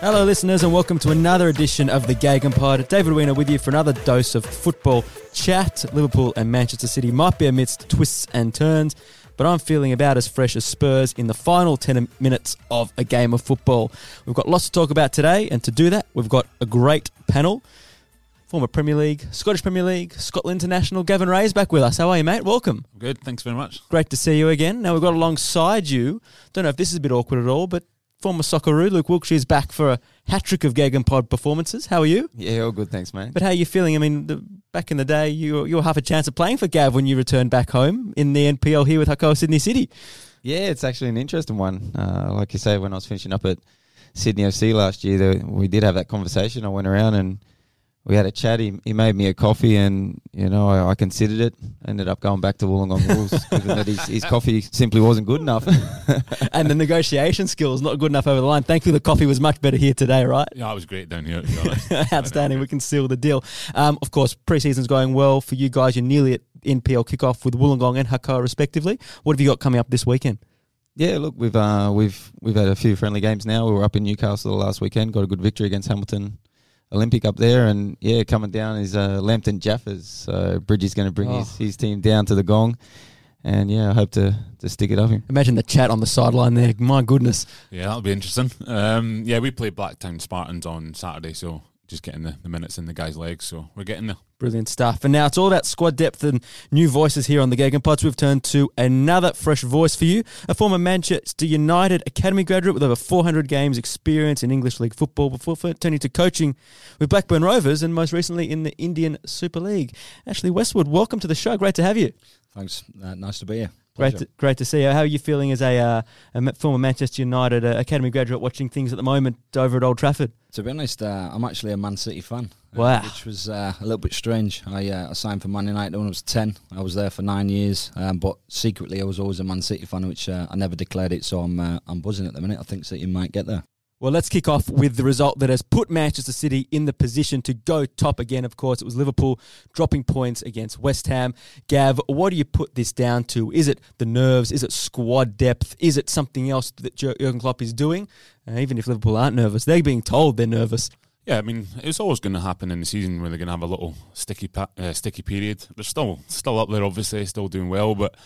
Hello, listeners, and welcome to another edition of the GegenPod. David Weiner with you for another dose of football chat. Liverpool and Manchester City might be amidst twists and turns, but I'm feeling about as fresh as Spurs in the final 10 minutes of a game of football. We've got lots to talk about today, and to do that, we've got a great panel. Former Premier League, Scottish Premier League, Scotland International, Gavin Rae is back with us. How are you, mate? Welcome. Good, thanks very much. Great to see you again. Now, we've got alongside you, don't know if this is a bit awkward at all, but former Socceroo, Luke Wilkshire, is back for a hat trick of GegenPod performances. How are you? Yeah, all good, thanks, mate. But how are you feeling? I mean, the, back in the day, you, you were half a chance of playing for Gav when you returned back home in the NPL here with Hakoah Sydney City. Yeah, it's actually an interesting one. Uh, like you say, when I was finishing up at Sydney FC last year, the, we did have that conversation. I went around and we had a chat. He, he made me a coffee, and you know I, I considered it. Ended up going back to Wollongong Wolves, given that his, his coffee simply wasn't good enough. and the negotiation skills not good enough over the line. Thankfully, the coffee was much better here today, right? Yeah, it was great down here. To be honest. Outstanding. We can seal the deal. Um, of course, preseason's going well for you guys. You're nearly at NPL kickoff with Wollongong and Hakoah, respectively. What have you got coming up this weekend? yeah, look, we've uh, we've we've had a few friendly games now. We were up in Newcastle last weekend, got a good victory against Hamilton Olympic up there, and yeah, coming down is uh, Lambton Jaffas. So Bridgie's going to bring Oh. his, his team down to the Gong, and yeah, I hope to to stick it up him. Imagine the chat on the sideline there. My goodness. yeah, that'll be interesting. Um, yeah, we play Blacktown Spartans on Saturday, so just getting the, the minutes in the guys' legs. So we're getting there. Brilliant stuff. And now it's all about squad depth and new voices here on the GegenPods. We've turned to another fresh voice for you, a former Manchester United Academy graduate with over 400 games experience in English League football before turning to coaching with Blackburn Rovers and most recently in the Indian Super League. Ashley Westwood, welcome to the show. Great to have you. Thanks. Uh, nice to be here. Great to, great to see you. How are you feeling as a, uh, a former Manchester United uh, Academy graduate watching things at the moment over at Old Trafford? To be honest, uh, I'm actually a Man City fan. Wow. which was uh, a little bit strange. I, uh, I signed for Man United when I was 10. I was there for nine years, um, but secretly I was always a Man City fan, which uh, I never declared it. So I'm uh, I'm buzzing at the minute. I think City might get there. Well, let's kick off with the result that has put Manchester City in the position to go top again. Of course, it was Liverpool dropping points against West Ham. Gav, what do you put this down to? Is it the nerves? Is it squad depth? Is it something else that Jurgen Klopp is doing? Uh, even if Liverpool aren't nervous, they're being told they're nervous. Yeah, I mean, it's always going to happen in the season where they're going to have a little sticky pa- uh, sticky period. They're still still up there, obviously, still doing well, but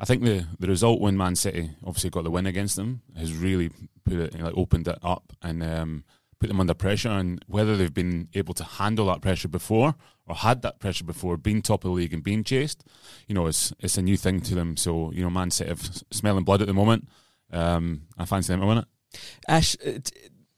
I think the, the result when Man City obviously got the win against them has really put it like opened it up and um, put them under pressure. And whether they've been able to handle that pressure before or had that pressure before, being top of the league and being chased, you know, it's it's a new thing to them. So you know, Man City have smelling blood at the moment. Um, I fancy them to win it. Ash, uh,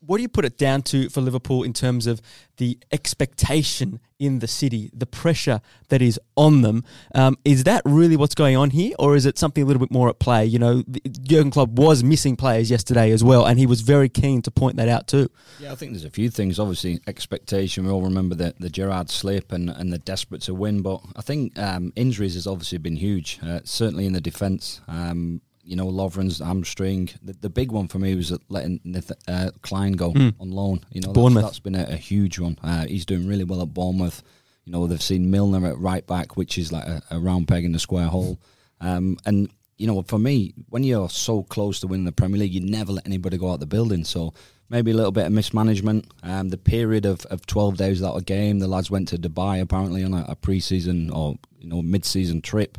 what do you put it down to for Liverpool in terms of the expectation in the city, the pressure that is on them? Um, is that really what's going on here, or is it something a little bit more at play? You know, Jurgen Klopp was missing players yesterday as well, and he was very keen to point that out too. Yeah, I think there's a few things. Obviously, expectation. We all remember the, the Gerrard slip and, and the desperate to win. But I think um, injuries has obviously been huge, uh, certainly in the defence. Um, you know, Lovren's hamstring. The, the big one for me was letting Nath- uh, Klein go Mm. on loan. You know. That's, that's been a, a huge one. Uh, he's doing really well at Bournemouth. You know, they've seen Milner at right back, which is like a, a round peg in the square hole. Um, and you know, for me, when you're so close to winning the Premier League, you never let anybody go out the building. So maybe a little bit of mismanagement. Um, the period of, of 12 days without a game, the lads went to Dubai apparently on a, a pre-season or you know mid-season trip.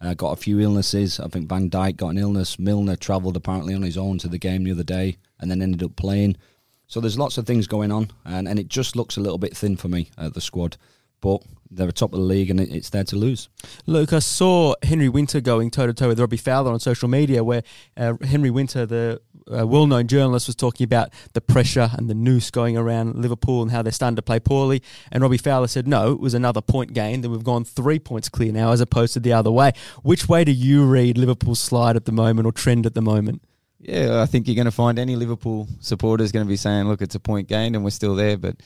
Uh, got a few illnesses. I think Van Dijk got an illness. Milner travelled apparently on his own to the game the other day and then ended up playing. So there's lots of things going on, and, and it just looks a little bit thin for me, uh, the squad. But they're top of the league and it's there to lose. Luke, I saw Henry Winter going toe to toe with Robbie Fowler on social media, where uh, Henry Winter, the uh, well known journalist, was talking about the pressure and the noose going around Liverpool and how they're starting to play poorly. And Robbie Fowler said, no, it was another point gain, that we've gone three points clear now as opposed to the other way. Which way do you read Liverpool's slide at the moment or trend at the moment? Yeah, I think you're going to find any Liverpool supporter is going to be saying, look, it's a point gain and we're still there. But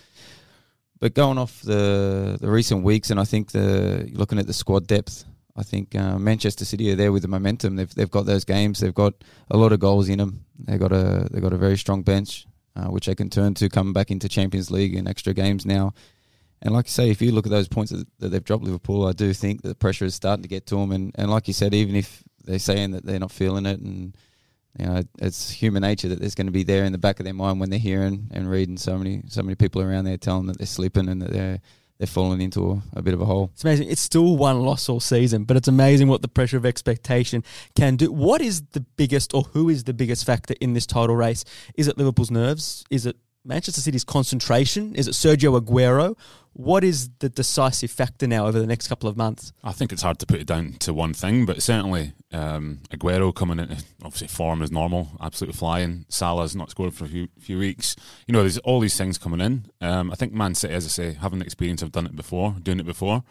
but going off the the recent weeks, and I think the looking at the squad depth, I think uh, Manchester City are there with the momentum. They've they've got those games. They've got a lot of goals in them. They've got a they've got a very strong bench, uh, which they can turn to come back into Champions League and extra games now. And like I say, if you look at those points that, that they've dropped Liverpool, I do think that the pressure is starting to get to them. And, and like you said, even if they're saying that they're not feeling it and you know, it's human nature that there's going to be there in the back of their mind when they're hearing and reading so many so many people around there telling them that they're sleeping and that they're they're falling into a, a, bit of a hole. It's amazing. It's still one loss all season, but it's amazing what the pressure of expectation can do. What is the biggest, or who is the biggest factor in this title race? Is it Liverpool's nerves? Is it Manchester City's concentration? Is it Sergio Aguero? What is the decisive factor now over the next couple of months? I think it's hard to put it down to one thing, but certainly um, Aguero coming into obviously form is normal, absolutely flying. Salah's not scored for a few few weeks. You know, there's all these things coming in. Um, I think Man City, as I say, having the experience of done it before, doing it before,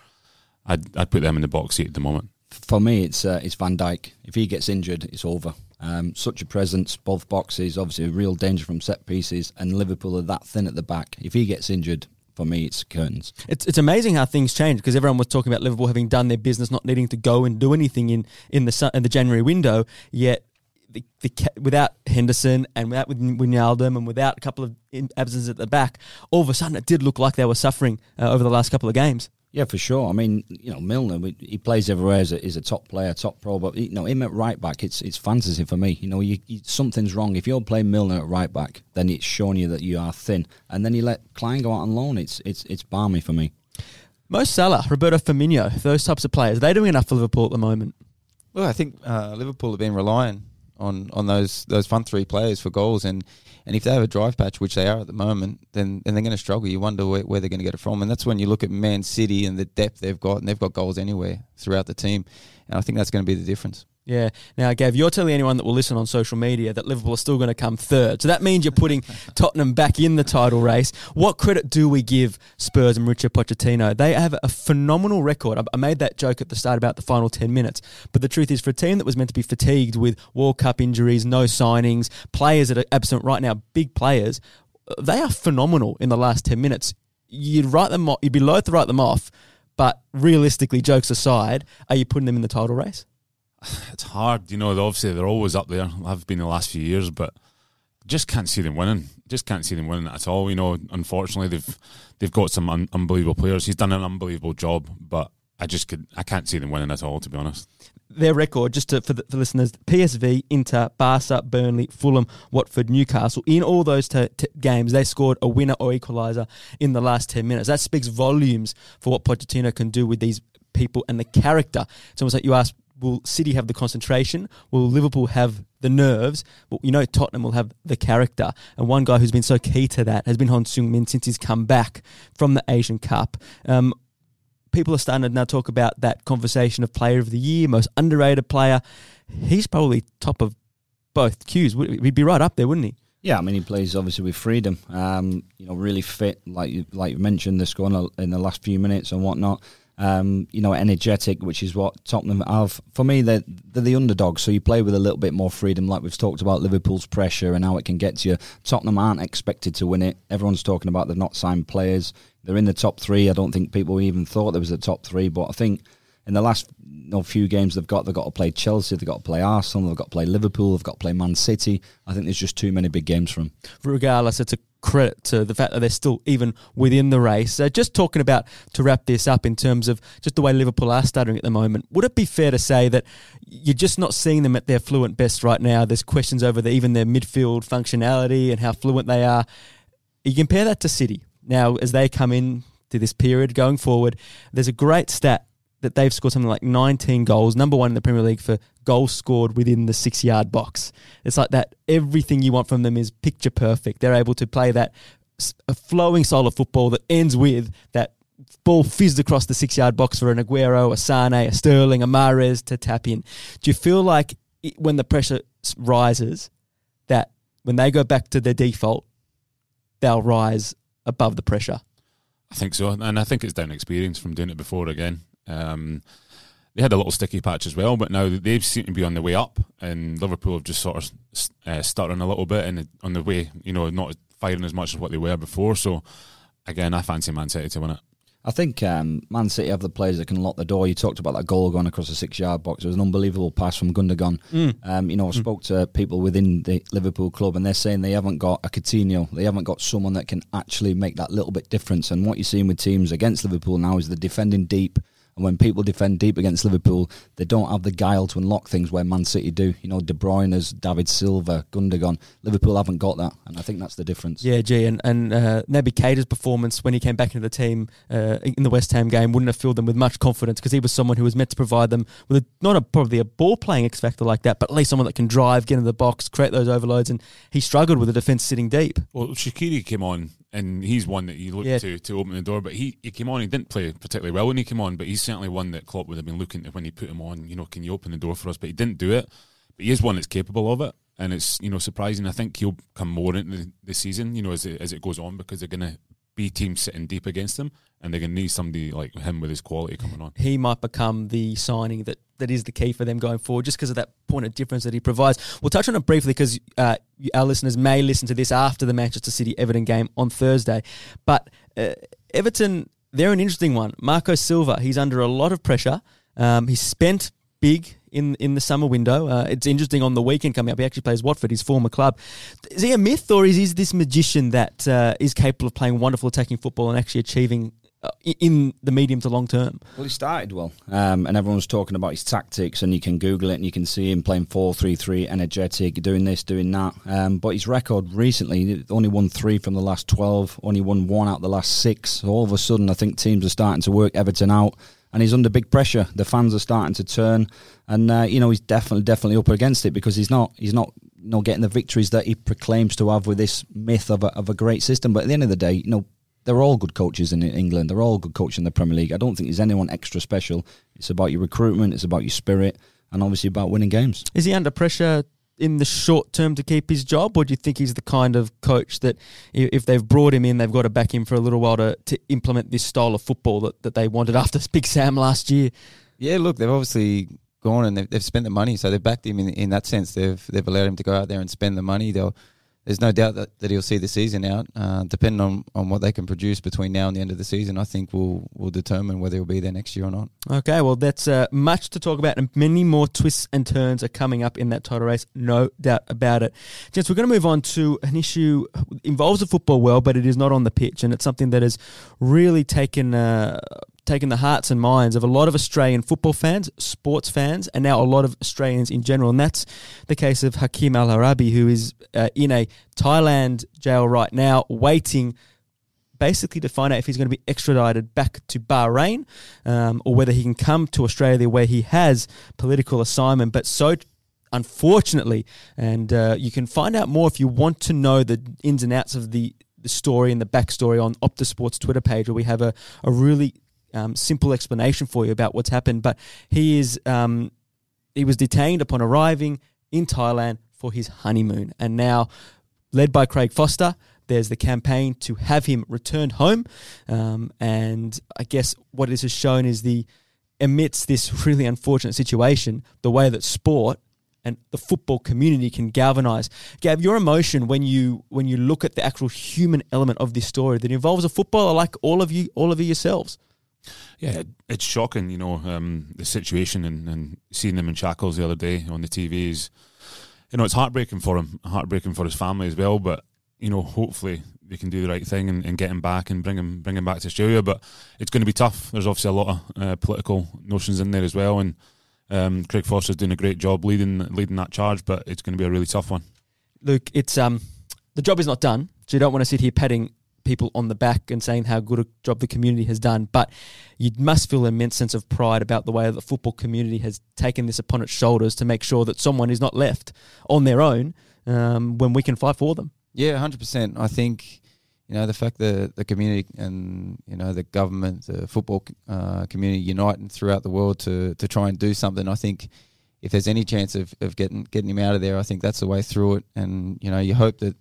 I'd I'd put them in the box seat at the moment. For me, it's uh, it's Van Dijk. If he gets injured, it's over. Um, such a presence, both boxes, obviously a real danger from set pieces, and Liverpool are that thin at the back. If he gets injured, for me, it's curtains. It's it's amazing how things change because everyone was talking about Liverpool having done their business, not needing to go and do anything in in the in the January window. Yet, the, the, without Henderson and without Wijnaldum and without a couple of absences at the back, all of a sudden it did look like they were suffering uh, over the last couple of games. Yeah, for sure. I mean, you know, Milner, he plays everywhere as a, as a top player, top pro, but you know, him at right back, it's it's fantasy for me. You know, you, you, something's wrong if you're playing Milner at right back, then it's showing you that you are thin, and then you let Klein go out on loan. It's it's it's balmy for me. Mo Salah, Roberto Firmino, those types of players, are they doing enough for Liverpool at the moment? Well, I think uh, Liverpool have been relying on on those those front three players for goals, and and if they have a drive patch, which they are at the moment, then, then they're going to struggle. You wonder where, where they're going to get it from. And that's when you look at Man City and the depth they've got, and they've got goals anywhere throughout the team. And I think that's going to be the difference. Yeah. Now, Gav, you're telling anyone that will listen on social media that Liverpool are still going to come third. So that means you're putting Tottenham back in the title race. What credit do we give Spurs and Richard Pochettino? They have a phenomenal record. I made that joke at the start about the final 10 minutes. But the truth is, for a team that was meant to be fatigued with World Cup injuries, no signings, players that are absent right now, big players, they are phenomenal in the last 10 minutes. You'd write them off, you'd be loath to write them off. But realistically, jokes aside, are you putting them in the title race? it's hard. You know, obviously they're always up there. I've been the last few years, but just can't see them winning. Just can't see them winning at all. You know, unfortunately they've they've got some un- unbelievable players. He's done an unbelievable job, but I just could I can't see them winning at all. To be honest, their record just to, for the for listeners: PSV, Inter, Barca, Burnley, Fulham, Watford, Newcastle. In all those t- t- games, they scored a winner or equaliser in the last ten minutes. That speaks volumes for what Pochettino can do with these people and the character. It's almost like you ask will City have the concentration? Will Liverpool have the nerves? Well, you know Tottenham will have the character. And one guy who's been so key to that has been Son Heung-min since he's come back from the Asian Cup. Um, people are starting to now talk about that conversation of player of the year, most underrated player. He's probably top of both queues. He'd be right up there, wouldn't he? Yeah, I mean he plays obviously with freedom. Um, you know, really fit, like you like you mentioned, this going in the last few minutes and whatnot um, you know, energetic, which is what Tottenham have. For me, they're, they're the underdogs, so you play with a little bit more freedom, like we've talked about Liverpool's pressure and how it can get to you. Tottenham aren't expected to win it. Everyone's talking about they've not signed players. They're in the top three. I don't think people even thought there was a top three, but I think in the last you know, few games they've got, they've got to play Chelsea, they've got to play Arsenal, they've got to play Liverpool, they've got to play Man City. I think there's just too many big games for them. Regardless, it's a credit to the fact that they're still even within the race. So just talking about to wrap this up in terms of just the way Liverpool are stuttering at the moment, would it be fair to say that you're just not seeing them at their fluent best right now? There's questions over the, even their midfield functionality and how fluent they are. You compare that to City now as they come in to this period going forward. There's a great stat that they've scored something like 19 goals, number one in the Premier League for goals scored within the six yard box. It's like that. Everything you want from them is picture perfect. They're able to play that flowing style of football that ends with that ball fizzed across the six yard box for an Aguero, a Sane, a Sterling, a Mahrez to tap in. Do you feel like it, when the pressure rises, that when they go back to their default, they'll rise above the pressure? I think so, and I think it's down experience from doing it before again. Um, they had a little sticky patch as well, but now they seem to be on the way up, and Liverpool have just sort of uh, stuttering a little bit and on the way, you know, not firing as much as what they were before. So, again, I fancy Man City to win it. I think um, Man City have the players that can lock the door. You talked about that goal going across the six-yard box. It was an unbelievable pass from Gundogan. Mm. Um, you know, I spoke to people within the Liverpool club, and they're saying they haven't got a Coutinho. They haven't got someone that can actually make that little bit difference. And what you're seeing with teams against Liverpool now is they're defending deep. And when people defend deep against Liverpool, they don't have the guile to unlock things where Man City do. You know, De Bruyne's, David Silva, Gundogan. Liverpool haven't got that, and I think that's the difference. Yeah, gee, and, and uh, Naby Keita's performance when he came back into the team uh, in the West Ham game wouldn't have filled them with much confidence because he was someone who was meant to provide them with a, not a, probably a ball playing X factor like that, but at least someone that can drive, get into the box, create those overloads, and he struggled with the defence sitting deep. Well, Shaqiri came on, and he's one that you look Yeah. to to open the door. But he, he came on, he didn't play particularly well when he came on, but he's certainly one that Klopp would have been looking to when he put him on. You know, can you open the door for us? But he didn't do it. But he is one that's capable of it, and it's you know surprising. I think he'll come more into the, the season, you know, as it, as it goes on because they're going to be teams sitting deep against him, and they're going to need somebody like him with his quality coming on. He might become the signing that, that is the key for them going forward just because of that point of difference that he provides. We'll touch on it briefly because uh, our listeners may listen to this after the Manchester City Everton game on Thursday. But uh, Everton, they're an interesting one. Marco Silva, he's under a lot of pressure. Um, he's spent big in in the summer window. Uh, it's interesting on the weekend coming up. He actually plays Watford, his former club. Is he a myth or is he this magician that uh, is capable of playing wonderful attacking football and actually achieving in the medium to long term? Well, he started well, um, and everyone's talking about his tactics, and you can Google it and you can see him playing 4 3 3, energetic, doing this, doing that. Um, but his record recently, only won three from the last 12, only won one out of the last six. So all of a sudden, I think teams are starting to work Everton out, and he's under big pressure. The fans are starting to turn, and uh, you know he's definitely definitely up against it because he's not he's not you know getting the victories that he proclaims to have with this myth of a, of a great system. But at the end of the day, you know they're all good coaches in England. They're all good coaches in the Premier League. I don't think there's anyone extra special. It's about your recruitment. It's about your spirit, and obviously about winning games. Is he under pressure in the short term to keep his job, or do you think he's the kind of coach that if they've brought him in, they've got to back him for a little while to, to implement this style of football that, that they wanted after Big Sam last year? Yeah, look, they've obviously gone and they've, they've spent the money, so they've backed him in, in that sense. They've they've allowed him to go out there and spend the money. They'll, there's no doubt that, that he'll see the season out. Uh, depending on, on what they can produce between now and the end of the season, I think will will determine whether he'll be there next year or not. Okay, well, that's uh, much to talk about, and many more twists and turns are coming up in that title race, no doubt about it. Gents, we're going to move on to an issue involves the football world, but it is not on the pitch, and it's something that has really taken uh, taken the hearts and minds of a lot of Australian football fans, sports fans, and now a lot of Australians in general. And that's the case of Hakeem al-Araibi, who is uh, in a Thailand jail right now, waiting basically to find out if he's going to be extradited back to Bahrain um, or whether he can come to Australia where he has political assignment. But so unfortunately, and uh, you can find out more if you want to know the ins and outs of the, the story and the backstory on Optus Sports Twitter page, where we have a, a really um, simple explanation for you about what's happened. But he is um, he was detained upon arriving in Thailand for his honeymoon, and now led by Craig Foster. There's the campaign to have him returned home, um, and I guess what this has shown is the amidst this really unfortunate situation, the way that sport and the football community can galvanize. Gab, your emotion when you when you look at the actual human element of this story that involves a footballer like all of you, all of you yourselves. Yeah, it- it's shocking, you know, um, the situation and, and seeing them in shackles the other day on the TV is, you know, it's heartbreaking for him, heartbreaking for his family as well. But you know, hopefully they can do the right thing and, and get him back and bring him bring him back to Australia. But it's going to be tough. There's obviously a lot of uh, political notions in there as well, and um, Craig Foster's doing a great job leading leading that charge. But it's going to be a really tough one. Luke, it's um the job is not done, so you don't want to sit here patting people on the back and saying how good a job the community has done, but you must feel an immense sense of pride about the way the football community has taken this upon its shoulders to make sure that someone is not left on their own um, when we can fight for them. Yeah, hundred percent. I think you know the fact that the community and you know the government, the football uh, community uniting throughout the world to to try and do something. I think if there's any chance of, of getting getting him out of there, I think that's the way through it. And you know you hope that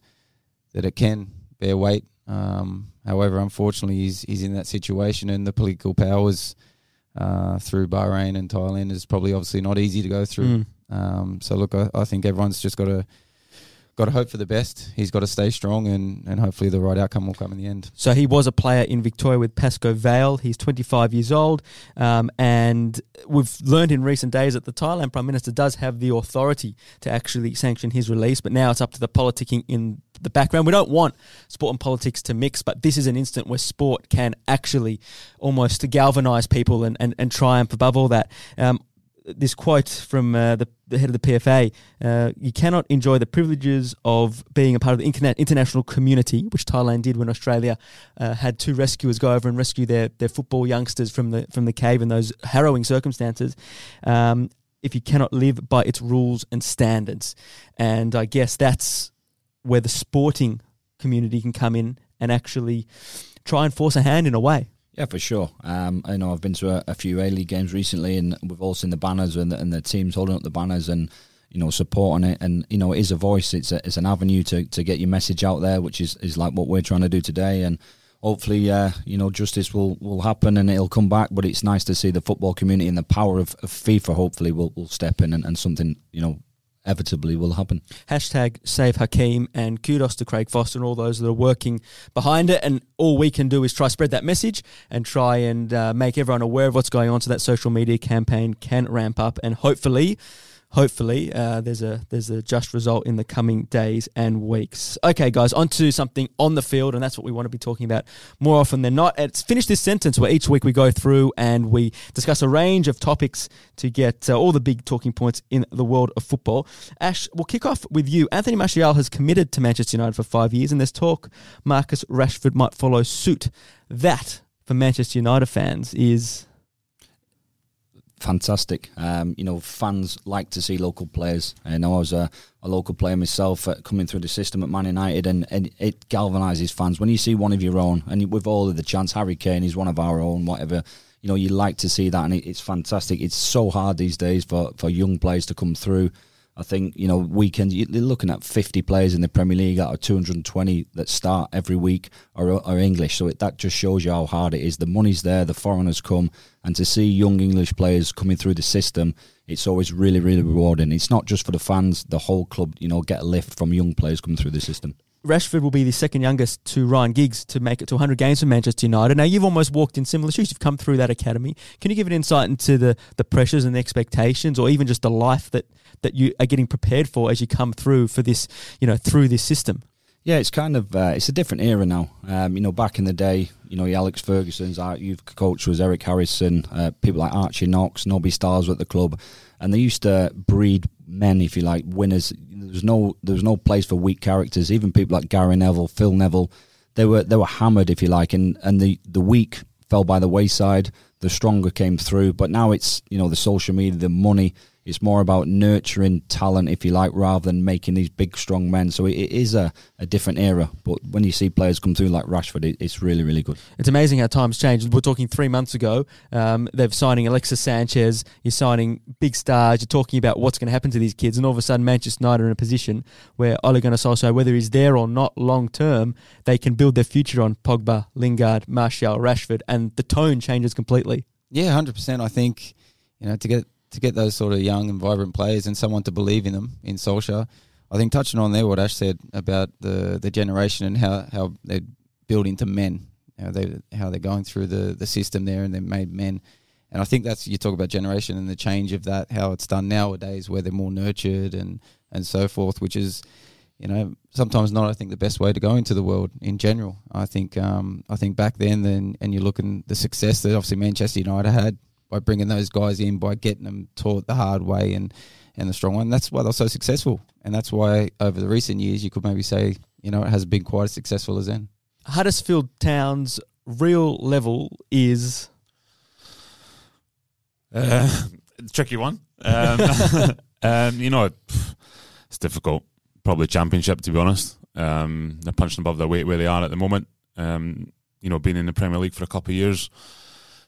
that it can bear weight. Um, however, unfortunately, he's he's in that situation, and the political powers uh, through Bahrain and Thailand is probably obviously not easy to go through. Mm. Um, so look, I, I think everyone's just got to got to hope for the best. He's got to stay strong, and, and hopefully the right outcome will come in the end. So he was a player in Victoria with Pascoe Vale. He's 25 years old, um, and we've learned in recent days that the Thailand Prime Minister does have the authority to actually sanction his release. But now it's up to the politicking in the background. We don't want sport and politics to mix, but this is an instant where sport can actually almost galvanise people and, and, and triumph above all that. Um, this quote from uh, the, the, head of the PFA uh, You cannot enjoy the privileges of being a part of the interna- international community, which Thailand did when Australia uh, had two rescuers go over and rescue their, their football youngsters from the, from the cave in those harrowing circumstances. Um, if you cannot live by its rules and standards. And I guess that's where the sporting community can come in and actually try and force a hand in a way. Yeah, for sure. Um, I know I've been to a, a few A League games recently, and we've all seen the banners and the, and the teams holding up the banners and you know supporting it. And you know, it is a voice. It's a, it's an avenue to, to get your message out there, which is, is like what we're trying to do today. And hopefully, uh, you know, justice will, will happen and it'll come back. But it's nice to see the football community and the power of, of FIFA. Hopefully, will will step in and, and something you know inevitably will happen. Hashtag save Hakeem and kudos to Craig Foster and all those that are working behind it. And all we can do is try spread that message and try and uh, make everyone aware of what's going on so that social media campaign can ramp up and hopefully hopefully uh, there's a there's a just result in the coming days and weeks. Okay, guys, on to something on the field, and that's what we want to be talking about more often than not. It's finish this sentence where each week we go through and we discuss a range of topics to get uh, all the big talking points in the world of football. Ash, we'll kick off with you. Anthony Martial has committed to Manchester United for five years, and there's talk Marcus Rashford might follow suit. That for Manchester United fans is fantastic. Um, you know, fans like to see local players. I know I was a, a local player myself uh, coming through the system at Man United, and, and it galvanises fans when you see one of your own. And we've all of the chance. Harry Kane is one of our own. Whatever. You know, you like to see that, and it, it's fantastic. It's so hard these days for, for young players to come through. I think you know weekend you're looking at 50 players in the Premier League out of 220 that start every week are, are English. So it, that just shows you how hard it is. The money's there, the foreigners come, and to see young English players coming through the system, it's always really really rewarding. It's not just for the fans; the whole club, you know, get a lift from young players coming through the system. Rashford will be the second youngest to Ryan Giggs to make it to 100 games for Manchester United. Now, you've almost walked in similar shoes. You've come through that academy. Can you give an insight into the, the pressures and the expectations, or even just the life that, that you are getting prepared for as you come through for this, you know, through this system? Yeah, it's kind of uh, it's a different era now. Um, you know, back in the day, you know, Alex Ferguson's our youth coach was Eric Harrison. Uh, people like Archie Knox, Nobby were at the club, and they used to breed men, if you like, winners. There's no there's no place for weak characters. Even people like Gary Neville, Phil Neville, they were they were hammered, if you like, and and the the weak fell by the wayside. The stronger came through, but now it's you know the social media, the money. It's more about nurturing talent, if you like, rather than making these big, strong men. So it, it is a, a different era. But when you see players come through like Rashford, it, it's really, really good. It's amazing how times change. We're talking three months ago. Um, they're signing Alexis Sanchez. You're signing big stars. You're talking about what's going to happen to these kids. And all of a sudden, Manchester United are in a position where Ole Gunnar Solskjaer, whether he's there or not long term, they can build their future on Pogba, Lingard, Martial, Rashford. And the tone changes completely. Yeah, 100%. I think, you know, to get to get those sort of young and vibrant players and someone to believe in them in Solskjaer. I think touching on there what Ash said about the the generation and how, how they're building to men, how they how they're going through the, the system there and they're made men. And I think that's you talk about generation and the change of that, how it's done nowadays, where they're more nurtured and and so forth, which is, you know, sometimes not. I think the best way to go into the world in general. I think um, I think back then, then and you look at the success that obviously Manchester United had by bringing those guys in, by getting them taught the hard way and, and the strong one. That's why they're so successful. And that's why over the recent years, you could maybe say, you know, it hasn't been quite as successful as then. Huddersfield Town's real level is. Uh, tricky one. Um, um, you know, it's difficult. Probably championship, to be honest. Um, they're punching above their weight where they are at the moment. Um, you know, being in the Premier League for a couple of years,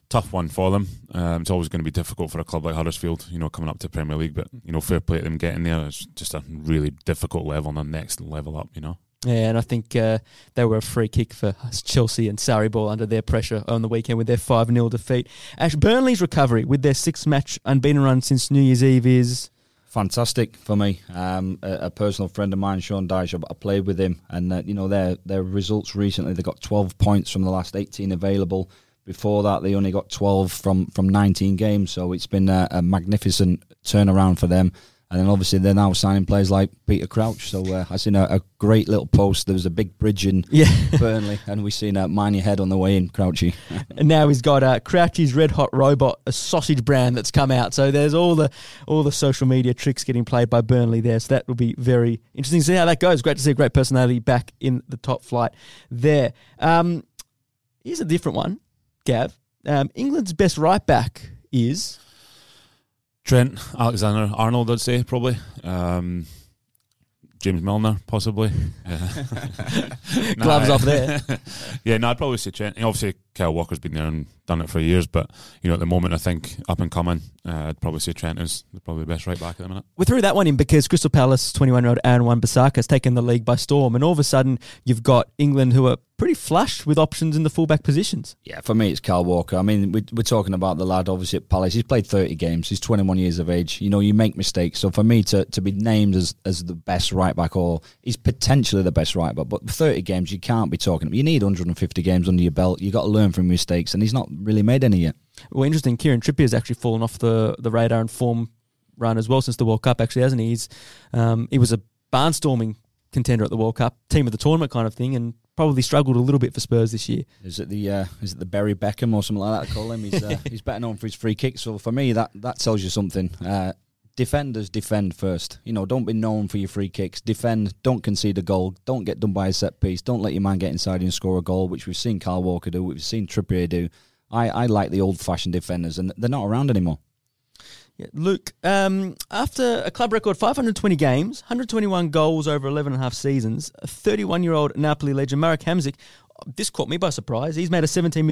tough one for them. Um, it's always going to be difficult for a club like Huddersfield, you know, coming up to Premier League. But you know, fair play to them getting there. It's just a really difficult level and the next level up. You know. Yeah, and I think uh, they were a free kick for Chelsea and Sarri ball under their pressure on the weekend with their 5 0 defeat. Ash Burnley's recovery with their six match unbeaten run since New Year's Eve is. Fantastic for me. Um, a, a, personal friend of mine, Sean Dyche, I played with him, and uh, you know their their results recently. They got 12 points from the last 18 available. Before that, they only got 12 from, from 19 games. So it's been a, a magnificent turnaround for them. And then obviously they're now signing players like Peter Crouch. So uh, I seen a, a, great little post. There was a big bridge in yeah. Burnley, and we seen uh, Mind Your Head on the way in, Crouchy. and now he's got uh, Crouchy's Red Hot Robot, a sausage brand that's come out. So there's all the all the social media tricks getting played by Burnley there. So that will be very interesting to see how that goes. Great to see a great personality back in the top flight there. Um, here's a different one. Gav, um, England's best right back is Trent Alexander Arnold. I'd say probably. Um, James Milner, possibly. Gloves off there. yeah, no, I'd probably say Trent. Obviously, Kyle Walker's been there and done it for years, but you know, at the moment, I think up and coming, uh, I'd probably say Trent is probably the best right back at the minute. We threw that one in because Crystal Palace, 21 year old Aaron Wan-Bissaka has taken the league by storm, and all of a sudden, you've got England who are pretty flush with options in the fullback positions. Yeah, for me, it's Kyle Walker. I mean, we're talking about the lad obviously at Palace. He's played 30 games. He's 21 years of age. You know, you make mistakes. So for me to, to be named as, as the best right back, or he's potentially the best right back, but 30 games, you can't be talking. You need 150 games under your belt. you got to learn from mistakes, and he's not really made any yet. Well, interesting. Kieran Trippier has actually fallen off the, the radar and form run as well since the World Cup, actually, hasn't he? He's, um, he was a barnstorming contender at the World Cup, team of the tournament kind of thing, and probably struggled a little bit for Spurs this year. Is it the uh, is it the Bury Beckham or something like that? I call him. He's uh, he's better known for his free kicks. So for me, that that tells you something. Uh, defenders defend first. You know, don't be known for your free kicks. Defend. Don't concede a goal. Don't get done by a set piece. Don't let your man get inside and score a goal, which we've seen Carl Walker do. We've seen Trippier do. I, I like the old fashioned defenders, and they're not around anymore. Yeah, Luke, um, after a club record 520 games, 121 goals over 11 and a half seasons, 31 year old Napoli legend Marek Hamsik, this caught me by surprise. He's made a 17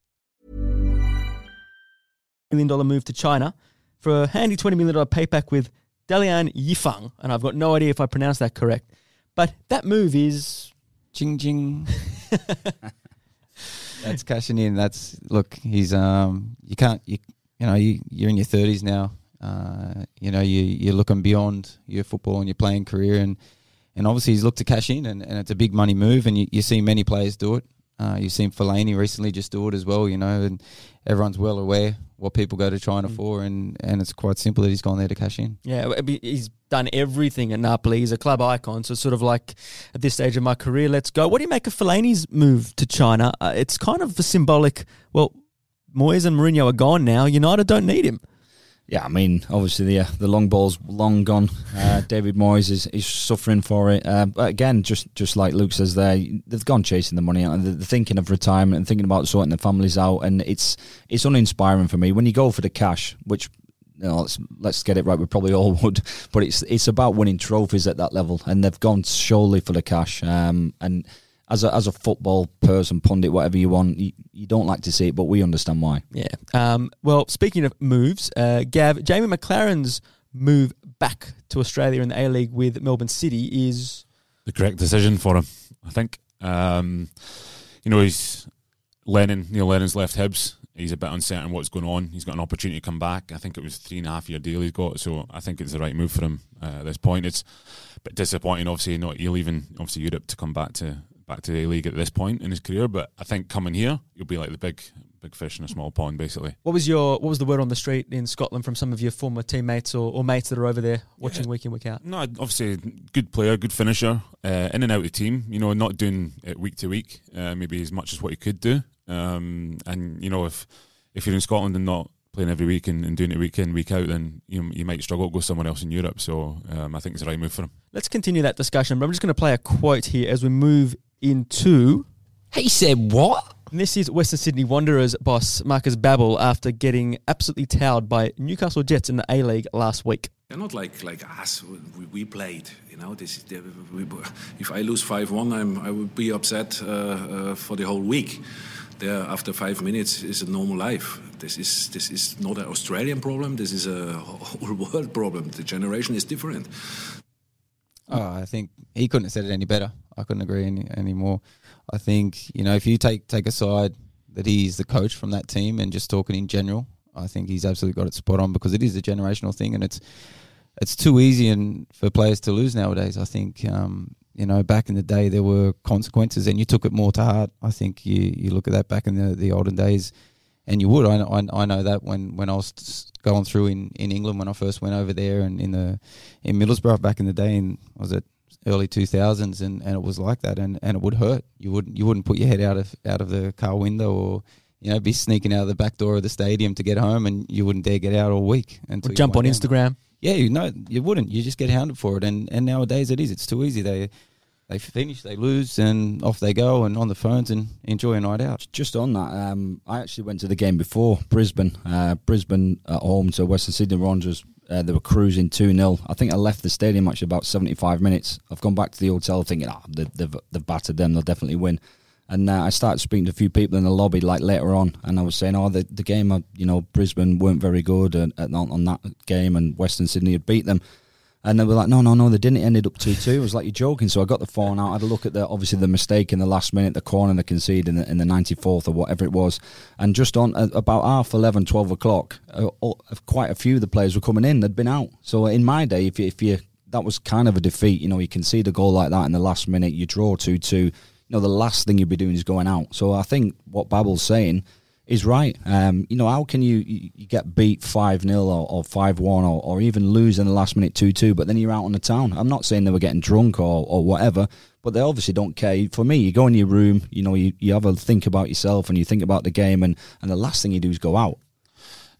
Million dollar move to China for a handy $20 million payback with Dalian Yifang, and I've got no idea if I pronounced that correct. But that move is... Ching ching. That's cashing in. That's look. He's um. You can't. You you know you you're in your thirties now. Uh. You know you you're looking beyond your football and your playing career and and obviously he's looked to cash in and, and it's a big money move and you, you see many players do it. Uh, you've seen Fellaini recently just do it as well, you know, and everyone's well aware what people go to China mm. for, and, and it's quite simple that he's gone there to cash in. Yeah, he's done everything at Napoli. He's a club icon, so sort of like at this stage of my career, let's go. What do you make of Fellaini's move to China? Uh, it's kind of a symbolic. Well, Moyes and Mourinho are gone now. United don't need him. Yeah, I mean, obviously the uh, the long ball's long gone. Uh, David Moyes is, is suffering for it. Uh, but again, just just like Luke says there, they've gone chasing the money and they're thinking of retirement and thinking about sorting their families out. And it's it's uninspiring for me when you go for the cash, which you know, let's let's get it right. We probably all would, but it's it's about winning trophies at that level, and they've gone solely for the cash. Um, and as a as a football person, pundit, whatever you want, you, you don't like to see it, but we understand why. Yeah. Um, well, speaking of moves, uh, Gav, Jamie Maclaren's move back to Australia in the A League with Melbourne City is the correct decision for him. I think. Um, you know, he's Lennon. Neil Lennon's left Hibs. He's a bit uncertain what's going on. He's got an opportunity to come back. I think it was three and a half year deal he's got, so I think it's the right move for him uh, at this point. It's a bit disappointing, obviously, not you leaving obviously Europe to come back to back to the league at this point in his career. But I think coming here, you'll be like the big big fish in a small pond, basically. What was your what was the word on the street in Scotland from some of your former teammates or, or mates that are over there watching week in week out? No, obviously good player, good finisher, uh, in and out of the team. You know, not doing it week to week, uh, maybe as much as what he could do. Um, and you know, if if you're in Scotland and not playing every week and, and doing it week in week out, then you you might struggle to go somewhere else in Europe. So um, I think it's the right move for him. Let's continue that discussion. But I'm just going to play a quote here as we move into. He said what? And this is Western Sydney Wanderers boss Markus Babbel after getting absolutely towed by Newcastle Jets in the A League last week. They're not like like us. We, we played, you know. This we, if I lose five one, I'm I would be upset uh, uh, for the whole week. There, after five minutes, is a normal life. This is this is not an Australian problem. This is a whole world problem. The generation is different. Oh, I think he couldn't have said it any better. I couldn't agree any, more. I think you know if you take take aside that he's the coach from that team and just talking in general, I think he's absolutely got it spot on because it is a generational thing and it's it's too easy and for players to lose nowadays. I think um, you know back in the day there were consequences and you took it more to heart. I think you you look at that back in the, the olden days, and you would. I, I, I know that when, when I was going through in, in England when I first went over there and in the in Middlesbrough back in the day and was it early two thousands and, and it was like that and, and it would hurt. You wouldn't you wouldn't put your head out of out of the car window or you know, be sneaking out of the back door of the stadium to get home, and you wouldn't dare get out all week. Or jump on Instagram. Yeah, you know, you wouldn't. You just get hounded for it, and and nowadays it is. It's too easy. They they finish, they lose, and off they go, and on the phones and enjoy a night out. Just on that, um, I actually went to the game before Brisbane. Uh, Brisbane at home to Western Sydney Wanderers. Uh, they were cruising 2 0. I think I left the stadium actually about 75 minutes. I've gone back to the hotel thinking, oh, they've, they've, they've battered them, they'll definitely win. And uh, I started speaking to a few people in the lobby like later on, and I was saying, "Oh, the, the game, uh, you know, Brisbane weren't very good and on, on, that game, and Western Sydney had beat them." And they were like, "No, no, no, they didn't. It ended up two two. I was like, "You're joking." So I got the phone out. I had a look at the obviously the mistake in the last minute, the corner they conceded in the, in the 94th or whatever it was, and just on uh, about half 11, 12 o'clock, uh, quite a few of the players were coming in. They'd been out. So in my day, if you, if you that was kind of a defeat. You know, you concede a goal like that in the last minute, you draw two two you know, the last thing you'd be doing is going out. So I think what Babbel's saying is right. Um, you know, how can you, you get beat 5 0 or 5 1 or, or even lose in the last minute 2 2, but then you're out on the town? I'm not saying they were getting drunk or, or whatever, but they obviously don't care. For me, you go in your room, you know, you, you have a think about yourself and you think about the game, and, and the last thing you do is go out.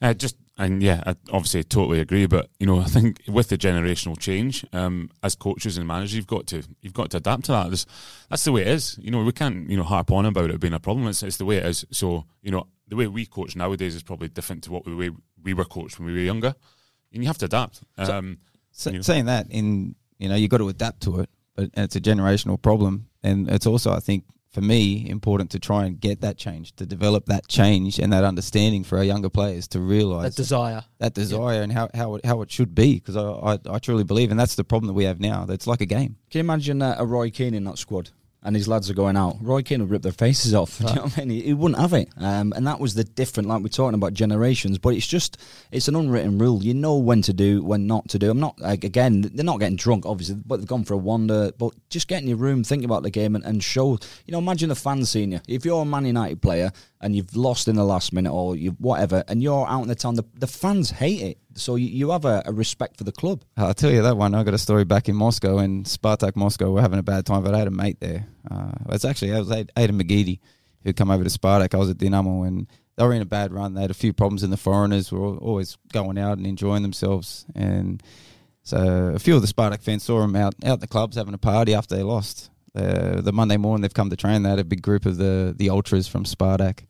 Uh, just and yeah, I obviously totally agree. But you know, I think with the generational change, um, as coaches and managers, you've got to you've got to adapt to that. That's, that's the way it is. You know, we can't you know harp on about it being a problem. It's, it's the way it is. So you know, the way we coach nowadays is probably different to what the way we were coached when we were younger, and you have to adapt. Um, so, you know. Saying that, in you know, you've got to adapt to it, but it's a generational problem, and it's also, I think, for me important to try and get that change, to develop that change and that understanding for our younger players to realise that desire, that desire, yeah. and how how it, how it should be. Because I, I, I truly believe, and that's the problem that we have now. That's like a game. Can you imagine uh, a Roy Keane in that squad? And his lads are going out, Roy Keane would rip their faces off. Right. you know what I mean? He, he wouldn't have it. Um, and that was the different, like we're talking about generations, but it's just, it's an unwritten rule. You know when to do, when not to do. I'm not, like, again, they're not getting drunk, obviously, but they've gone for a wander. But just get in your room, think about the game, and, and show, you know, imagine the fans seeing you. If you're a Man United player and you've lost in the last minute or you whatever, and you're out in the town, the, the fans hate it. So you, you have a, a, respect for the club. I'll tell you that one. I got a story back in Moscow, and Spartak Moscow were having a bad time, but I had a mate there. Uh, it's actually, it was Aiden McGeady who'd come over to Spartak. I was at Dinamo, and they were in a bad run. They had a few problems, and the foreigners were always going out and enjoying themselves. And so a few of the Spartak fans saw them out out the clubs having a party after they lost. Uh, the Monday morning they've come to train. They had a big group of the the ultras from Spartak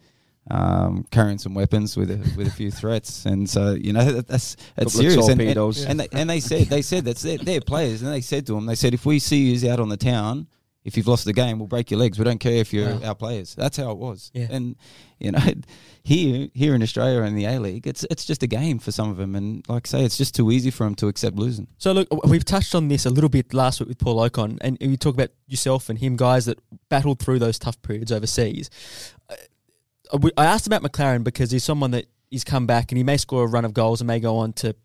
um, carrying some weapons with a, with a few threats, and so you know that, that's that's serious. And, and, and, they, and, they, said they said that's their, their, players, and they said to them, they said if we see you out on the town, if you've lost the game, we'll break your legs. We don't care if you're wow. our players. That's how it was. Yeah. And you know, here here in Australia in the A League, it's it's just a game for some of them, and like I say, it's just too easy for them to accept losing. So look, we've touched on this a little bit last week with Paul Okon, and you talk about yourself and him, guys that battled through those tough periods overseas. I asked about Maclaren because he's someone that he's come back and he may score a run of goals and may go on to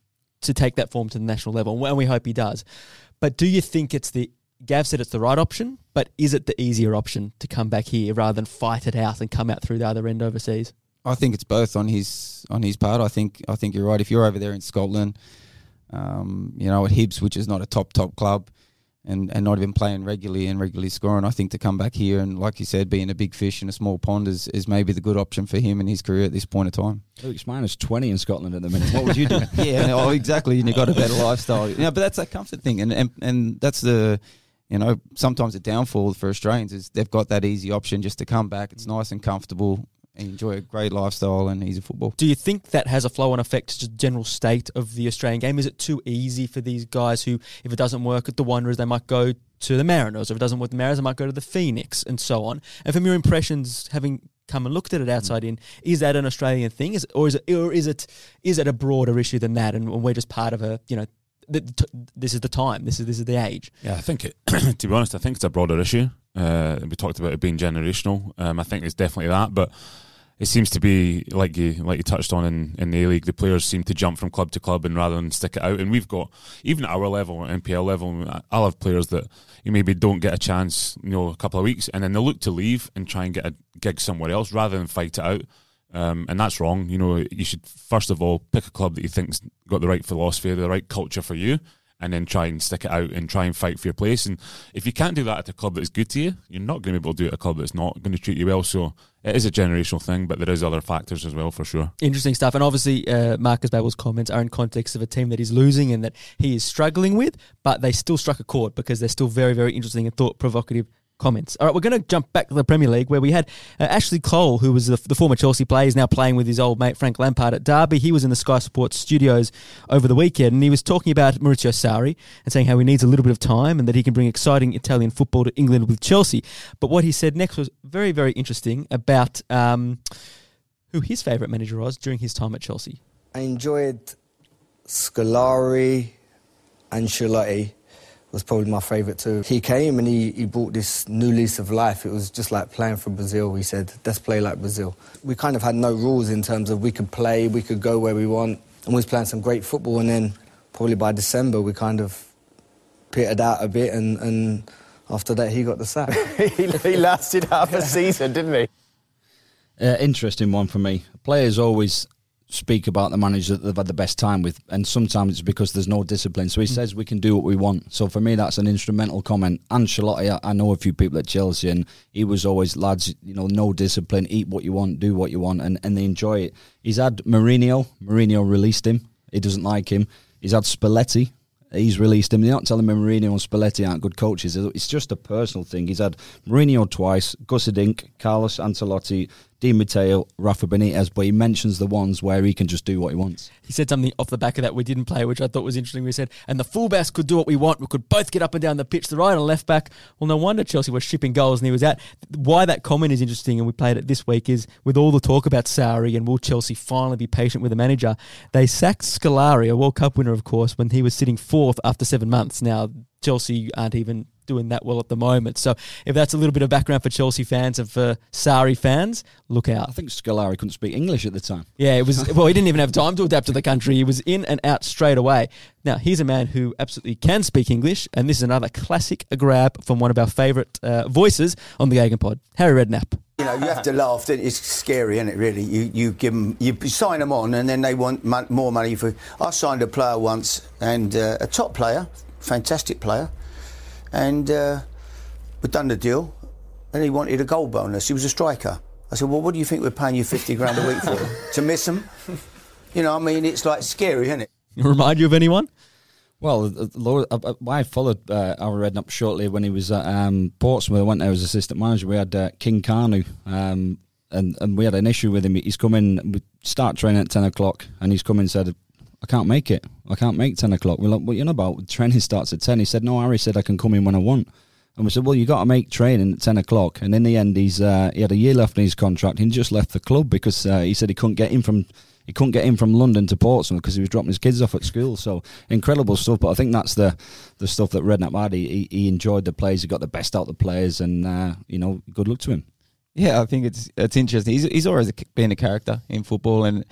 to take that form to the national level, and we hope he does. But do you think it's the Gav said it's the right option, but is it the easier option to come back here rather than fight it out and come out through the other end overseas? I think it's both on his on his part. I think I think you're right. If you're over there in Scotland, um, you know, at Hibs, which is not a top top club, and, and not even playing regularly and regularly scoring, I think to come back here and, like you said, being a big fish in a small pond is, is maybe the good option for him in his career at this point of time. Luke's minus 20 in Scotland at the minute. What would you do? yeah, oh, exactly. And you've got a better lifestyle. Yeah, but that's that comfort thing. And, and, and that's the, you know, sometimes the downfall for Australians is they've got that easy option just to come back. It's nice and comfortable enjoy a great lifestyle and easy football. Do you think that has a flow on effect to the general state of the Australian game? Is it too easy for these guys who, if it doesn't work at the Wanderers, they might go to the Mariners, or if it doesn't work with the Mariners, they might go to the Phoenix, and so on. And from your impressions, having come and looked at it outside in, is that an Australian thing, is it, or is it, or is it, is it a broader issue than that, and we're just part of a, you know, this is the time. This is this is the age. Yeah, I think it. to be honest, I think it's a broader issue. Uh, we talked about it being generational. Um, I think it's definitely that, but it seems to be like you like you touched on in, in the A League, the players seem to jump from club to club and rather than stick it out. And we've got even at our level, NPL level, I'll have players that you maybe don't get a chance, you know, a couple of weeks, and then they'll look to leave and try and get a gig somewhere else rather than fight it out. Um, and that's wrong. You know, you should first of all pick a club that you think's got the right philosophy, the right culture for you, and then try and stick it out and try and fight for your place. And if you can't do that at a club that's good to you, you're not going to be able to do it at a club that's not going to treat you well. So it is a generational thing, but there is other factors as well for sure. Interesting stuff. And obviously, uh, Markus Babbel's comments are in context of a team that is losing and that he is struggling with, but they still struck a chord because they're still very, very interesting and thought provocative comments. All right, we're going to jump back to the Premier League where we had uh, Ashley Cole, who was the, the, former Chelsea player, is now playing with his old mate Frank Lampard at Derby. He was in the Sky Sports studios over the weekend and he was talking about Maurizio Sarri and saying how he needs a little bit of time and that he can bring exciting Italian football to England with Chelsea. But what he said next was very, very interesting about um, who his favourite manager was during his time at Chelsea. I enjoyed Scolari, Ancelotti was probably my favourite too. He came and he, he brought this new lease of life. It was just like playing for Brazil. He said, let's play like Brazil. We kind of had no rules in terms of we could play, we could go where we want, and we was playing some great football. And then probably by December, we kind of petered out a bit, and, and after that, he got the sack. he, he lasted half a season, didn't he? Uh, interesting one for me. Players always speak about the manager that they've had the best time with, and sometimes it's because there's no discipline. So he mm. says we can do what we want. So for me, that's an instrumental comment. Ancelotti, I, I know a few people at Chelsea, and he was always lads, you know, no discipline, eat what you want, do what you want, and, and they enjoy it. He's had Mourinho. Mourinho released him. He doesn't like him. He's had Spalletti. He's released him. They're not telling me Mourinho and Spalletti aren't good coaches. It's just a personal thing. He's had Mourinho twice, Gus Hiddink, Carlos Ancelotti, Di Matteo, Rafa Benitez, but he mentions the ones where he can just do what he wants. He said something off the back of that we didn't play, which I thought was interesting. We said, and the fullbacks could do what we want. We could both get up and down the pitch, the right and left back. Well, no wonder Chelsea was shipping goals and he was out. Why that comment is interesting, and we played it this week, is with all the talk about Sarri and will Chelsea finally be patient with the manager, they sacked Scolari, a World Cup winner, of course, when he was sitting fourth after seven months. Now, Chelsea aren't even doing that well at the moment. So if that's a little bit of background for Chelsea fans and for Sarri fans, look out. I think Scolari couldn't speak English at the time. Yeah, it was. well, he didn't even have time to adapt to the country. He was in and out straight away. Now here's a man who absolutely can speak English, and this is another classic grab from one of our favourite uh, voices on the GegenPod, Harry Redknapp. You know, you have to laugh. It's scary, isn't it? Really, you you give them, you sign them on, and then they want more money for. I signed a player once, and uh, a top player, fantastic player, and uh, we'd done the deal, and he wanted a goal bonus. He was a striker. I said, well, what do you think we're paying you 50 grand a week for? to miss him? You know, I mean, it's like scary, isn't it? Remind you of anyone? Well, I followed uh, our Redknapp shortly when he was at um, Portsmouth. I went there as assistant manager. We had uh, King Kanu, um, and and we had an issue with him. He's come in. We start training at ten o'clock, and he's come in and said, "I can't make it. I can't make ten o'clock." We're like, "What you know about? Training starts at 10. He said, "No, Harry said I can come in when I want." And we said, well, you got to make training at 10 o'clock. And in the end, he's uh, he had a year left in his contract. He just left the club because uh, he said he couldn't get in from he couldn't get in from London to Portsmouth because he was dropping his kids off at school. So incredible stuff. But I think that's the the stuff that Redknapp had. He, he enjoyed the players. He got the best out of the players, and uh, you know, good luck to him. Yeah, I think it's it's interesting. He's he's always been a character in football, and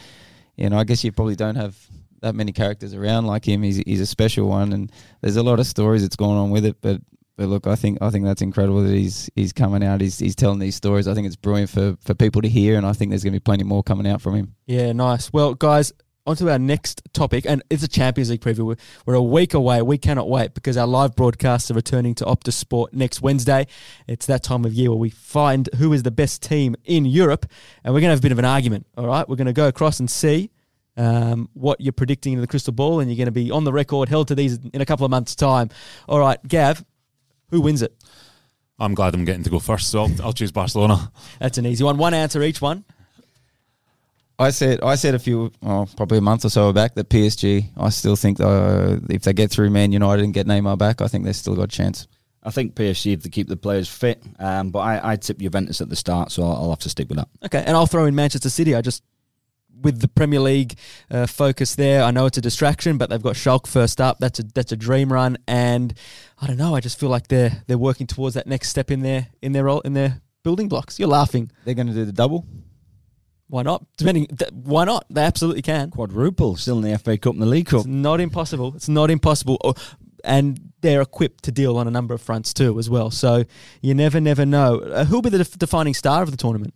you know, I guess you probably don't have that many characters around like him. He's he's a special one, and there's a lot of stories that's going on with it. But But look, I think I think that's incredible that he's he's coming out. He's he's telling these stories. I think it's brilliant for for people to hear, and I think there's going to be plenty more coming out from him. Yeah, nice. Well, guys, on to our next topic, and it's a Champions League preview. We're, we're a week away. We cannot wait because our live broadcasts are returning to Optus Sport next Wednesday. It's that time of year where we find who is the best team in Europe, and we're going to have a bit of an argument. All right, we're going to go across and see um, what you're predicting in the crystal ball, and you're going to be on the record, held to these in a couple of months' time. All right, Gav, who wins it? I'm glad I'm getting to go first, so I'll, I'll choose Barcelona. That's an easy one. One answer each one. I said I said a few, oh, probably a month or so back that PSG. I still think uh, if they get through Man United and get Neymar back, I think they've still got a chance. I think PSG if they keep the players fit, um, but I, I tip Juventus at the start, so I'll, I'll have to stick with that. Okay, and I'll throw in Manchester City. I just with the Premier League uh, focus there. I know it's a distraction, but they've got Schalke first up. That's a that's a dream run, and I don't know. I just feel like they're they're working towards that next step in their in their role in their building blocks. You're laughing. They're going to do the double. Why not? Depending, th- why not? They absolutely can. Quadruple, still in the FA Cup and the League Cup. It's not impossible. It's not impossible. Oh, and they're equipped to deal on a number of fronts too, as well. So you never, never know. Uh, who'll be the def- defining star of the tournament?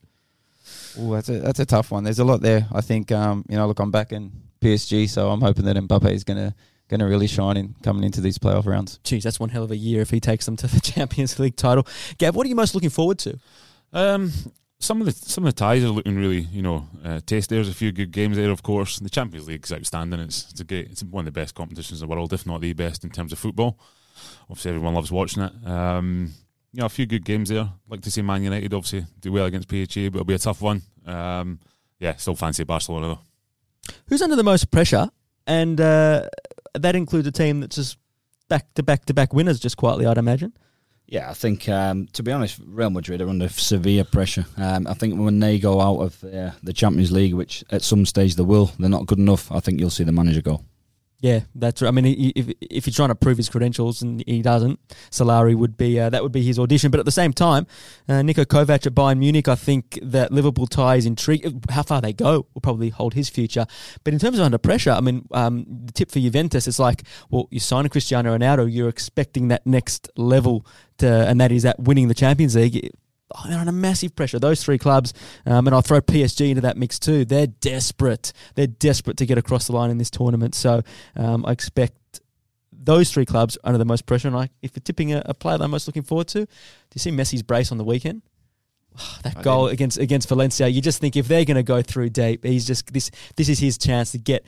Oh, that's a that's a tough one. There's a lot there. I think um, you know, look, I'm back in PSG, so I'm hoping that Mbappe is going to going to really shine in coming into these playoff rounds. Geez, that's one hell of a year if he takes them to the Champions League title. Gav, what are you most looking forward to? Um, some of the some of the ties are looking really, you know, uh, tasty. There's a few good games there, of course. The Champions League is outstanding. It's it's a great, it's one of the best competitions in the world, if not the best in terms of football. Obviously, everyone loves watching it. Um, you know, a few good games there. like to see Man United obviously do well against PSG, but it'll be a tough one. Um, yeah, still fancy Barcelona though. Who's under the most pressure? And uh, that includes a team that's just back to back to back winners, just quietly, I'd imagine. Yeah, I think um, to be honest, Real Madrid are under severe pressure. Um, I think when they go out of uh, the Champions League, which at some stage they will, they're not good enough. I think you'll see the manager go. Yeah, that's. I mean, if if he's trying to prove his credentials and he doesn't, Solari would be uh, that would be his audition. But at the same time, uh, Niko Kovac at Bayern Munich, I think that Liverpool tie is intriguing. How far they go will probably hold his future. But in terms of under pressure, I mean, um, the tip for Juventus is like, well, you sign a Cristiano Ronaldo, you're expecting that next level to, and that is that winning the Champions League oh, they're under massive pressure. Those three clubs, um, and I'll throw PSG into that mix too. They're desperate. They're desperate to get across the line in this tournament. So um, I expect those three clubs under the most pressure. And I, if you're tipping a, a player that I'm most looking forward to, do you see Messi's brace on the weekend? Oh, that I goal didn't. against against Valencia, you just think if they're going to go through deep, he's just this. This is his chance to get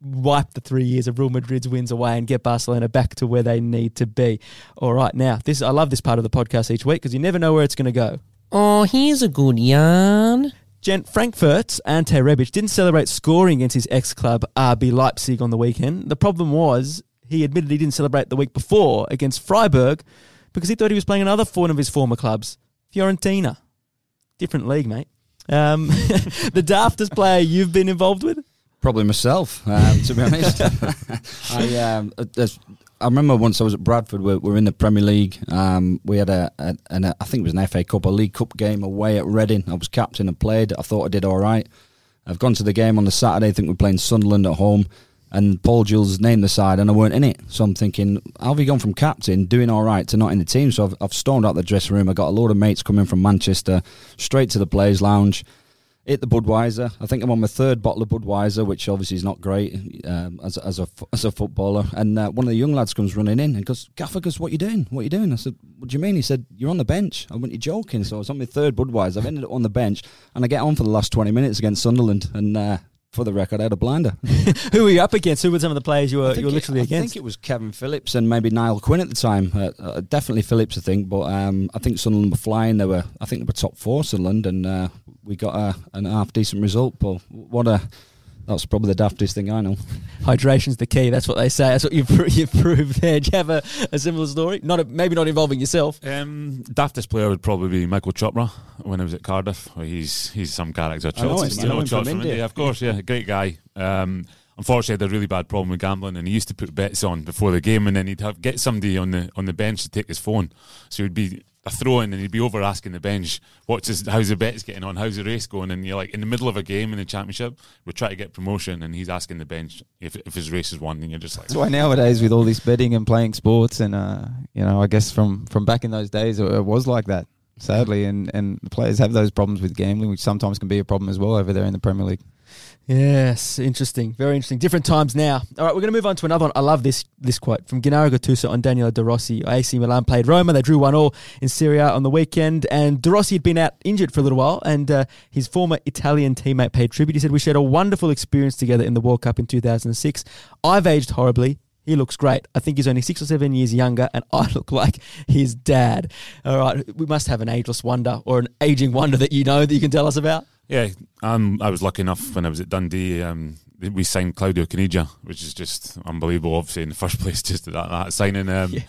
wipe the three years of Real Madrid's wins away and get Barcelona back to where they need to be. All right, now this I love this part of the podcast each week because you never know where it's going to go. Oh, here's a good yarn. Gent Frankfurt's Ante Rebic didn't celebrate scoring against his ex-club RB Leipzig on the weekend. The problem was he admitted he didn't celebrate the week before against Freiburg because he thought he was playing another one of his former clubs, Fiorentina. Different league, mate. Um, the daftest player you've been involved with? Probably myself, um, to be honest. I um, uh, I remember once I was at Bradford. We were in the Premier League. Um, we had a, a, an, a, I think it was an FA Cup, a League Cup game away at Reading. I was captain and played. I thought I did all right. I've gone to the game on the Saturday. I think we're playing Sunderland at home, and Paul Jewell named the side, and I weren't in it. So I'm thinking, how have you gone from captain, doing all right, to not in the team? So I've, I've stormed out the dressing room. I got a load of mates coming from Manchester, straight to the players' lounge hit the Budweiser. I think I'm on my third bottle of Budweiser, which obviously is not great um, as, as a as a footballer. And uh, one of the young lads comes running in and goes, "Gaffer, goes, what you doing? What you doing?" I said, "What do you mean?" He said, "You're on the bench." I went, "You're joking?" So I was on my third Budweiser. I've ended up on the bench, and I get on for the last 20 minutes against Sunderland, and. Uh, for the record, I had a blinder. Who were you up against? Who were some of the players you were you were literally it, against? I think it was Kevin Phillips and maybe Niall Quinn at the time. Uh, uh, definitely Phillips, I think. But um, I think Sunderland were flying. They were, I think, they were top four Sunderland, and uh, we got a, an half decent result. But what a that's probably the daftest thing I know. Hydration's the key. That's what they say. That's what you've, you've proved there. Do you have a, a similar story? Not a, maybe not involving yourself. Um, daftest player would probably be Michael Chopra when I was at Cardiff. He's he's some character. I know, him, I know him from, from India. India. Of course, yeah, great guy. Um, unfortunately, had a really bad problem with gambling, and he used to put bets on before the game, and then he'd have get somebody on the on the bench to take his phone. So he'd be a throw in and he'd be over asking the bench, "What's his, how's the bets getting on? How's the race going?" And you're like in the middle of a game in the championship, we're trying to get promotion, and he's asking the bench if if his race is won, and you're just like, That's why nowadays with all this betting and playing sports and uh, you know, I guess from from back in those days, it, it was like that. Sadly, and and the players have those problems with gambling, which sometimes can be a problem as well over there in the Premier League. Yes, interesting. Very interesting. Different times now. All right, we're going to move on to another one. I love this this quote from Gennaro Gattuso on Daniele De Rossi. AC Milan played Roma. They drew one all in Serie A on the weekend, and De Rossi had been out injured for a little while, and uh, his former Italian teammate paid tribute. He said, "We shared a wonderful experience together in the World Cup in 2006. I've aged horribly." He looks great. I think he's only six or seven years younger, and I look like his dad. All right, we must have an ageless wonder or an aging wonder that you know that you can tell us about. Yeah, um, I was lucky enough when I was at Dundee. Um, we signed Claudio Caniggia, which is just unbelievable. Obviously, in the first place, just that, that signing. Um, Yeah.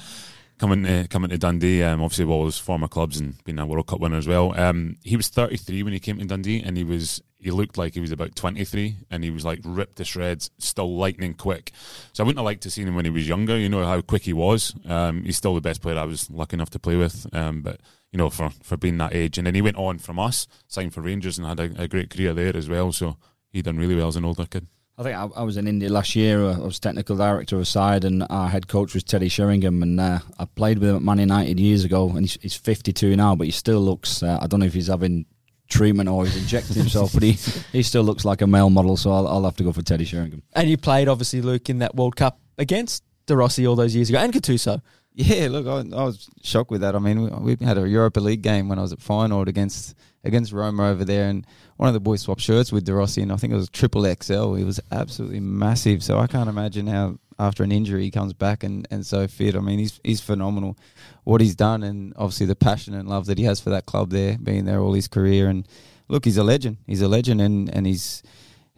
Coming to, coming to Dundee, um, obviously, all his former clubs and being a World Cup winner as well. Um, he was 33 when he came to Dundee, and he was he looked like he was about 23, and he was like ripped to shreds, still lightning quick. So I wouldn't have liked to seen him when he was younger. You know how quick he was. Um, he's still the best player I was lucky enough to play with. Um, but you know, for, for being that age. And then he went on from us, signed for Rangers, and had a, a great career there as well. So he done really well as an older kid. I think I, I was in India last year. uh, I was technical director of a side, and our head coach was Teddy Sheringham. And uh, I played with him at Man United years ago, and he's, he's 52 now, but he still looks. Uh, I don't know if he's having treatment or he's injecting himself, but he, he still looks like a male model. So I'll, I'll have to go for Teddy Sheringham. And you played, obviously, Luke, in that World Cup against De Rossi all those years ago, and Gattuso. Yeah, look, I, I was shocked with that. I mean, we, we had a Europa League game when I was at Feyenoord against against Roma over there, and one of the boys swapped shirts with De Rossi, and I think it was triple XL. He was absolutely massive. So I can't imagine how after an injury he comes back and, and so fit. I mean, he's he's phenomenal. What he's done, and obviously the passion and love that he has for that club there, being there all his career, and look, he's a legend. He's a legend, and and he's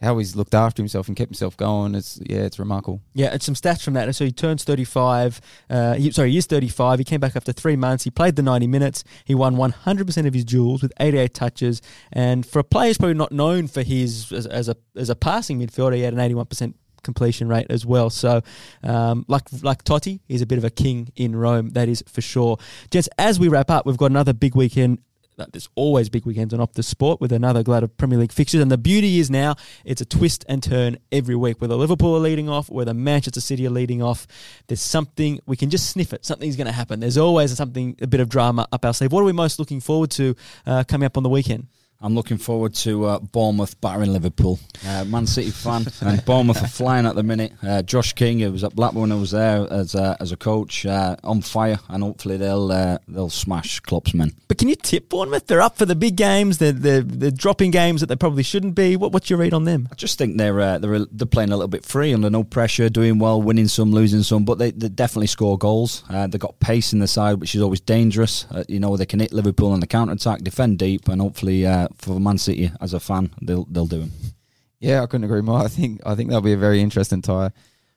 how he's looked after himself and kept himself going. It's yeah, it's remarkable. Yeah, and some stats from that. So he turns 35. Uh, he, sorry, he is 35. He came back after three months. He played the 90 minutes. He won 100% of his duels with 88 touches. And for a player who's probably not known for his as, as a as a passing midfielder, he had an 81% completion rate as well. So, um, like like Totti, he's a bit of a king in Rome. That is for sure. Gents, as we wrap up, we've got another big weekend there's always big weekends on Optus Sport with another glut of Premier League fixtures. And the beauty is now it's a twist and turn every week. Whether Liverpool are leading off, whether Manchester City are leading off, there's something we can just sniff it. Something's going to happen. There's always something, a bit of drama up our sleeve. What are we most looking forward to uh, coming up on the weekend? I'm looking forward to uh, Bournemouth battering Liverpool. Uh, Man City fan, and Bournemouth are flying at the minute. Uh, Josh King, who was at Blackburn, who was there as a, as a coach, uh, on fire, and hopefully they'll uh, they'll smash Klopp's men. But can you tip Bournemouth? They're up for the big games. They're, they're, they're dropping games that they probably shouldn't be. What, what's your read on them? I just think they're uh, they're they're playing a little bit free under no pressure, doing well, winning some, losing some, but they, they definitely score goals. Uh, they've got pace in the side, which is always dangerous. Uh, you know they can hit Liverpool on the counter attack, defend deep, and hopefully uh, for Man City as a fan, they'll they'll do them. Yeah, I couldn't agree more. I think I think that'll be a very interesting tie.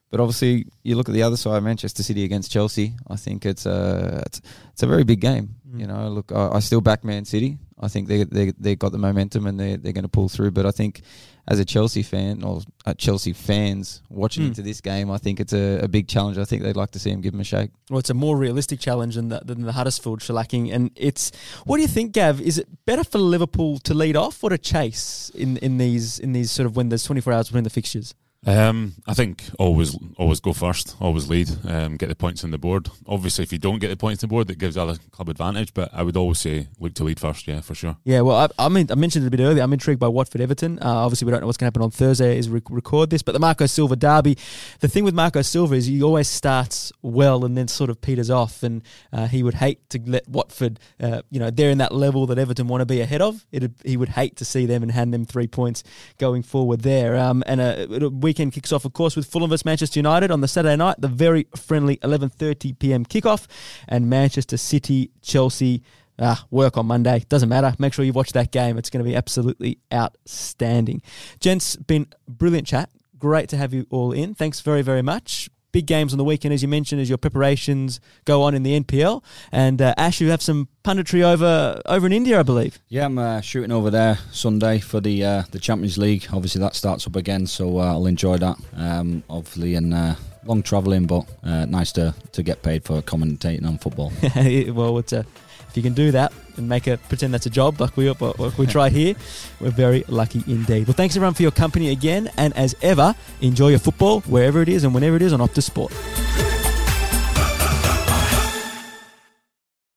But obviously, you look at the other side, Manchester City against Chelsea. I think it's a it's, it's a very big game. Mm. You know, look, I, I still back Man City. I think they they they got the momentum and they they're going to pull through. But I think as a Chelsea fan or uh, Chelsea fans watching Mm. into this game, I think it's a, a big challenge. I think they'd like to see him give him a shake. Well, it's a more realistic challenge than the, than the Huddersfield shellacking. And it's what do you think, Gav? Is it better for Liverpool to lead off or to chase in, in these in these sort of when there's 24 hours between the fixtures? Um, I think always always go first, always lead, um, get the points on the board. Obviously, if you don't get the points on the board, that gives other club advantage. But I would always say look to lead first, yeah, for sure. Yeah, well, I, I mean, I mentioned it a bit earlier. I'm intrigued by Watford Everton. Uh, obviously, we don't know what's going to happen on Thursday as we record this, but the Marco Silva derby. The thing with Marco Silva is he always starts well and then sort of peters off, and uh, he would hate to let Watford, uh, you know, they're in that level that Everton want to be ahead of. It he would hate to see them and hand them three points going forward there. Um, and a, a weekend kicks off, of course, with Fulham vs Manchester United on the Saturday night, the very friendly 11:30 p.m. kickoff, and Manchester City Chelsea. Ah, work on Monday. Doesn't matter. Make sure you watch that game. It's going to be absolutely outstanding. Gents, been brilliant chat. Great to have you all in. Thanks very, very much. Big games on the weekend, as you mentioned, as your preparations go on in the NPL. And uh, Ash, you have some punditry over over in India, I believe. Yeah, I'm uh, shooting over there Sunday for the uh, the Champions League. Obviously, that starts up again, so uh, I'll enjoy that. Um, obviously, and uh, long travelling, but uh, nice to to get paid for commentating on football. well, it's a If you can do that and make it pretend that's a job, like we like we try here, we're very lucky indeed. Well, thanks everyone for your company again, and as ever, enjoy your football wherever it is and whenever it is on Optus Sport.